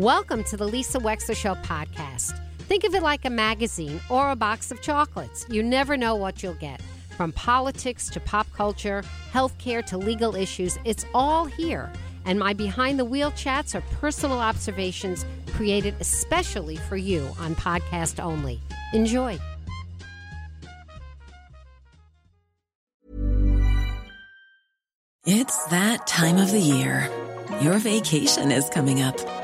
Welcome to the Lisa Wexler Show podcast. Think of it like a magazine or a box of chocolates. You never know what you'll get. From politics to pop culture, healthcare to legal issues, it's all here. And my behind the wheel chats are personal observations created especially for you on podcast only. Enjoy. It's that time of the year. Your vacation is coming up.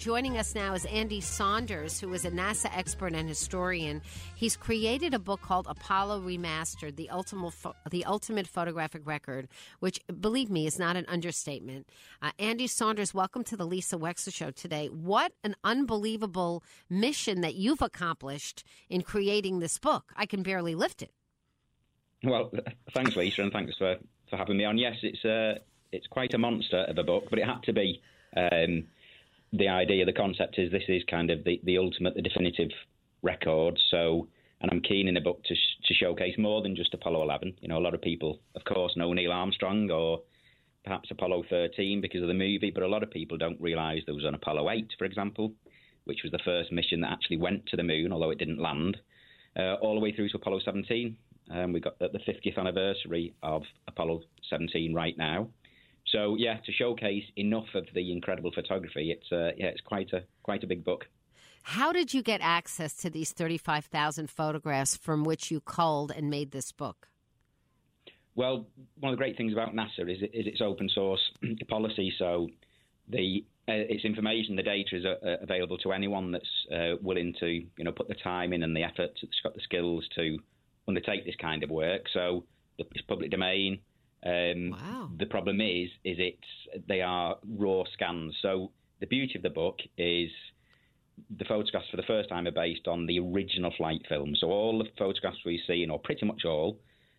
Joining us now is Andy Saunders, who is a NASA expert and historian. He's created a book called Apollo Remastered: The Ultimate Pho- The Ultimate Photographic Record, which, believe me, is not an understatement. Uh, Andy Saunders, welcome to the Lisa Wexler Show today. What an unbelievable mission that you've accomplished in creating this book! I can barely lift it. Well, thanks, Lisa, and thanks for, for having me on. Yes, it's uh, it's quite a monster of a book, but it had to be. Um, the idea, the concept is this is kind of the, the ultimate, the definitive record. So, and I'm keen in the book to to showcase more than just Apollo 11. You know, a lot of people, of course, know Neil Armstrong or perhaps Apollo 13 because of the movie, but a lot of people don't realise there was an Apollo 8, for example, which was the first mission that actually went to the moon, although it didn't land, uh, all the way through to Apollo 17. Um, we got the 50th anniversary of Apollo 17 right now. So yeah, to showcase enough of the incredible photography, it's uh, yeah, it's quite a quite a big book. How did you get access to these 35,000 photographs from which you culled and made this book? Well, one of the great things about NASA is, is its open source policy. So the uh, its information, the data is uh, available to anyone that's uh, willing to you know put the time in and the effort, that's got the skills to undertake this kind of work. So it's public domain. Um, Wow. The problem is, is it's they are raw scans. So the beauty of the book is the photographs for the first time are based on the original flight film. So all the photographs we've seen, or pretty much all,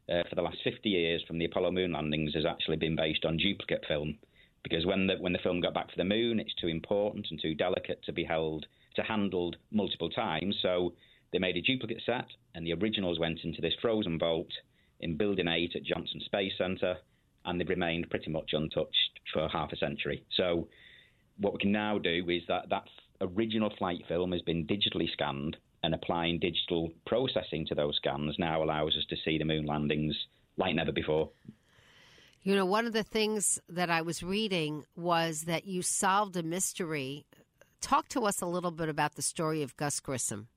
uh, for the last 50 years from the Apollo moon landings, has actually been based on duplicate film. Because when the when the film got back to the moon, it's too important and too delicate to be held to handled multiple times. So they made a duplicate set, and the originals went into this frozen vault in Building 8 at Johnson Space Center, and they've remained pretty much untouched for half a century. So what we can now do is that that original flight film has been digitally scanned, and applying digital processing to those scans now allows us to see the moon landings like never before. You know, one of the things that I was reading was that you solved a mystery. Talk to us a little bit about the story of Gus Grissom.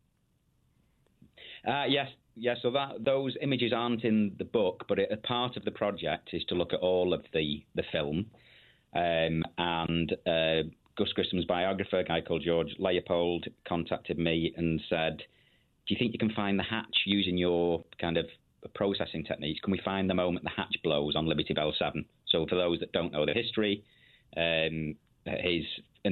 Uh, yes, yes. So that those images aren't in the book, but it, a part of the project is to look at all of the the film. Um, and uh, Gus Grissom's biographer, a guy called George Leopold, contacted me and said, "Do you think you can find the hatch using your kind of processing techniques? Can we find the moment the hatch blows on Liberty Bell Seven? So for those that don't know the history, um, his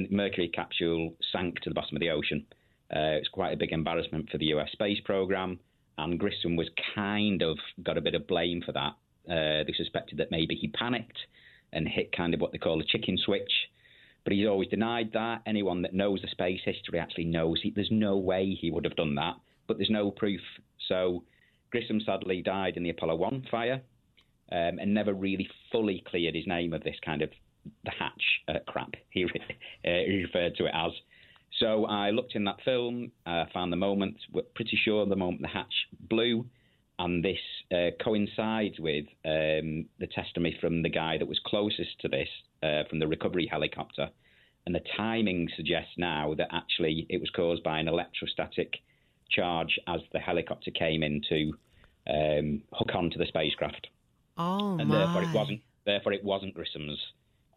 Mercury capsule sank to the bottom of the ocean. Uh, it's quite a big embarrassment for the US space program, and Grissom was kind of got a bit of blame for that. Uh, they suspected that maybe he panicked and hit kind of what they call a chicken switch. But he's always denied that. Anyone that knows the space history actually knows he, there's no way he would have done that, but there's no proof. So Grissom sadly died in the Apollo 1 fire um, and never really fully cleared his name of this kind of the hatch uh, crap, he, re- uh, he referred to it as. So I looked in that film, uh, found the moment, we're pretty sure the moment the hatch blew, and this uh, coincides with um, the testimony from the guy that was closest to this, uh, from the recovery helicopter. and the timing suggests now that actually it was caused by an electrostatic charge as the helicopter came in to um, hook onto the spacecraft. Oh and my! therefore it wasn't. Therefore, it wasn't Grissom's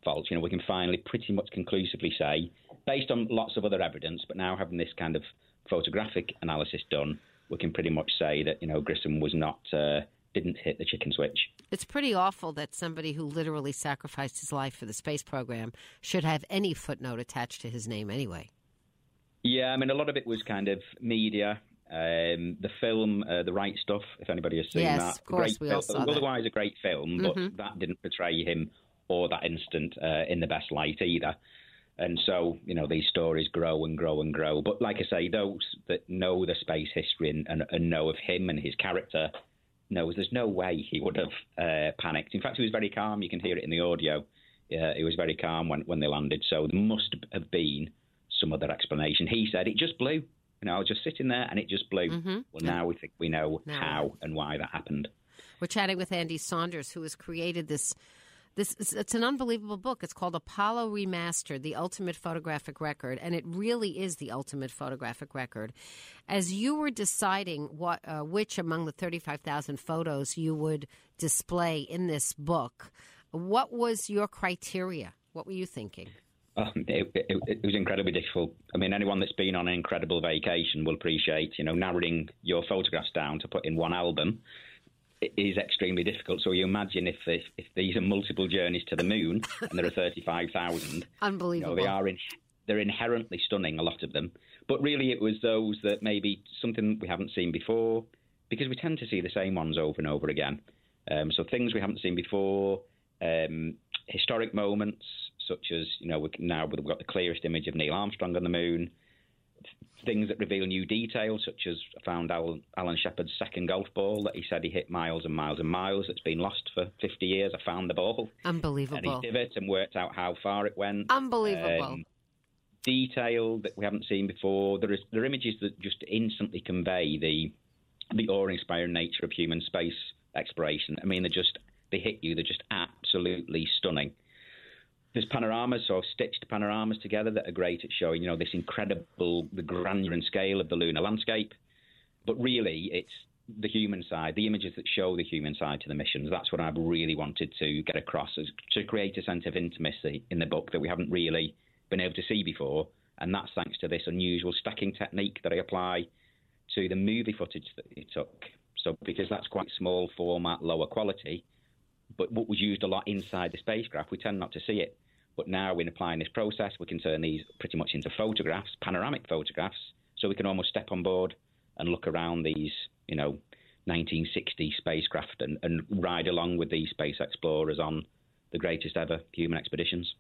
fault. You know, we can finally pretty much conclusively say, based on lots of other evidence, but now having this kind of photographic analysis done, we can pretty much say that you know Grissom was not uh, didn't hit the chicken switch. It's pretty awful that somebody who literally sacrificed his life for the space program should have any footnote attached to his name anyway. Yeah, I mean, a lot of it was kind of media. Um, the film, uh, The Right Stuff, if anybody has seen Yes, that. of course, great we all film, saw that. Otherwise, a great film, but Mhm. that didn't portray him or that instant uh, in the best light either. And so, you know, these stories grow and grow and grow. But like I say, those that know the space history and, and, and know of him and his character knows there's no way he would have uh, panicked. In fact, he was very calm. You can hear it in the audio. Uh, he was very calm when, when they landed. So there must have been some other explanation. He said it just blew. You know, I was just sitting there and it just blew. Mhm. Well, now we think we know Now how and why that happened. We're chatting with Andy Saunders, who has created this. This it's, it's an unbelievable book. It's called Apollo Remastered: The Ultimate Photographic Record, and it really is the ultimate photographic record. As you were deciding what uh, which among the thirty-five thousand photos you would display in this book, what was your criteria? What were you thinking? Um, it, it, it was incredibly difficult. I mean, anyone that's been on an incredible vacation will appreciate, you know, narrowing your photographs down to put in one album i- is extremely difficult. So you imagine if if, if these are multiple journeys to the moon and there are thirty five thousand, you Unbelievable. know, they are in, they're inherently stunning, a lot of them. But really, it was those that maybe something we haven't seen before, because we tend to see the same ones over and over again. Um, so things we haven't seen before, um, historic moments such as you know we now we've got the clearest image of Neil Armstrong on the moon. Things that reveal new details, such as I found Alan, Alan Shepard's second golf ball that he said he hit miles and miles and miles. That's been lost for 50 years. I found the ball and Unbelievable. he divot and worked out how far it went Unbelievable. um, detail that we haven't seen before. There is there are images that just instantly convey the the awe-inspiring nature of human space exploration. I mean, they just they hit you. They're just absolutely stunning. There's panoramas, so stitched panoramas together that are great at showing, you know, this incredible, the grandeur and scale of the lunar landscape. But really, it's the human side, the images that show the human side to the missions. That's what I've really wanted to get across, is to create a sense of intimacy in the book that we haven't really been able to see before. And that's thanks to this unusual stacking technique that I apply to the movie footage that he took. So, because that's quite small format, lower quality, but what was used a lot inside the spacecraft, we tend not to see it. But now, in applying this process, we can turn these pretty much into photographs, panoramic photographs, so we can almost step on board and look around these, you know, 1960 spacecraft and, and ride along with these space explorers on the greatest ever human expeditions.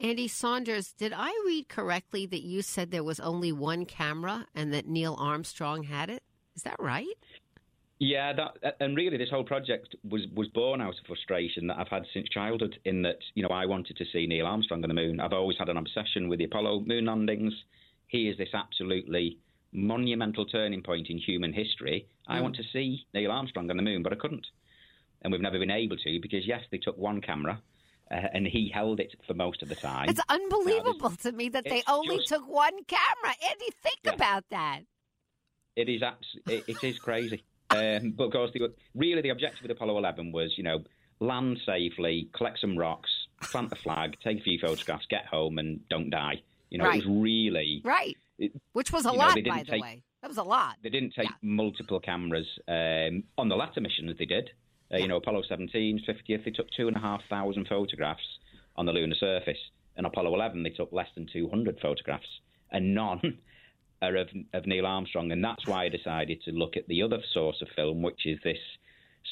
Andy Saunders, did I read correctly that you said there was only one camera and that Neil Armstrong had it? Is that right? Yeah, that and really, this whole project was was born out of frustration that I've had since childhood. In that, you know, I wanted to see Neil Armstrong on the moon. I've always had an obsession with the Apollo moon landings. He is this absolutely monumental turning point in human history. I want to see Neil Armstrong on the moon, but I couldn't, and we've never been able to because yes, they took one camera, uh, and he held it for most of the time. It's unbelievable to me that they only just- took one camera. Andy, think Yeah. about that. It is abs- it, it is crazy. Um, but of course, the, really, the objective of Apollo 11 was, you know, land safely, collect some rocks, plant the flag, take a few photographs, get home, and don't die. You know, Right. it was really. Right. It- Which was a you know, lot, by the take- way. That was a lot. They didn't take Yeah. multiple cameras um, on the latter missions. They did. Uh, You know, Apollo 17, 50th, they took two and a half thousand photographs on the lunar surface. And Apollo 11, they took less than 200 photographs, and none of, of Neil Armstrong. And that's why I decided to look at the other source of film, which is this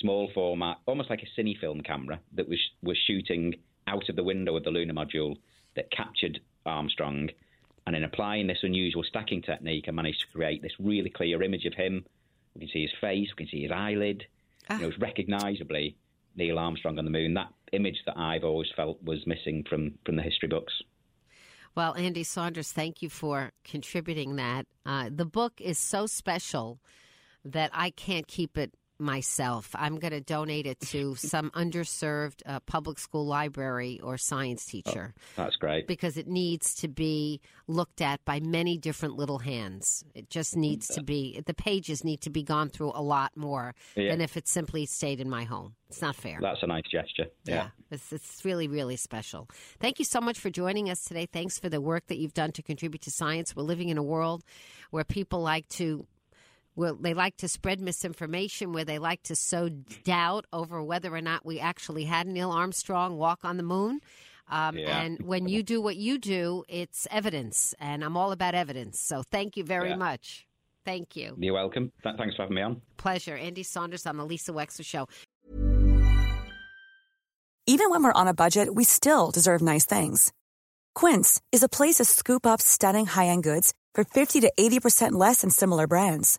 small format, almost like a cine film camera that was was shooting out of the window of the lunar module that captured Armstrong. And in applying this unusual stacking technique, I managed to create this really clear image of him. We can see his face, we can see his eyelid. You know, ah. it's recognisably Neil Armstrong on the moon. That image that I've always felt was missing from from the history books. Well, Andy Saunders, thank you for contributing that. Uh, the book is so special that I can't keep it myself. I'm going to donate it to some underserved uh, public school library or science teacher. Oh, that's great. Because it needs to be looked at by many different little hands. It just needs to be, the pages need to be gone through a lot more yeah. than if it simply stayed in my home. It's not fair. That's a nice gesture. Yeah. yeah. It's, it's really, really special. Thank you so much for joining us today. Thanks for the work that you've done to contribute to science. We're living in a world where people like to well, they like to spread misinformation, where they like to sow doubt over whether or not we actually had Neil Armstrong walk on the moon. Um, yeah. And when you do what you do, it's evidence, and I'm all about evidence. So thank you very yeah. much. Thank you. You're welcome. Th- thanks for having me on. Pleasure. Andy Saunders on the Lisa Wexler Show. Even when we're on a budget, we still deserve nice things. Quince is a place to scoop up stunning high end goods for 50 to 80% less than similar brands.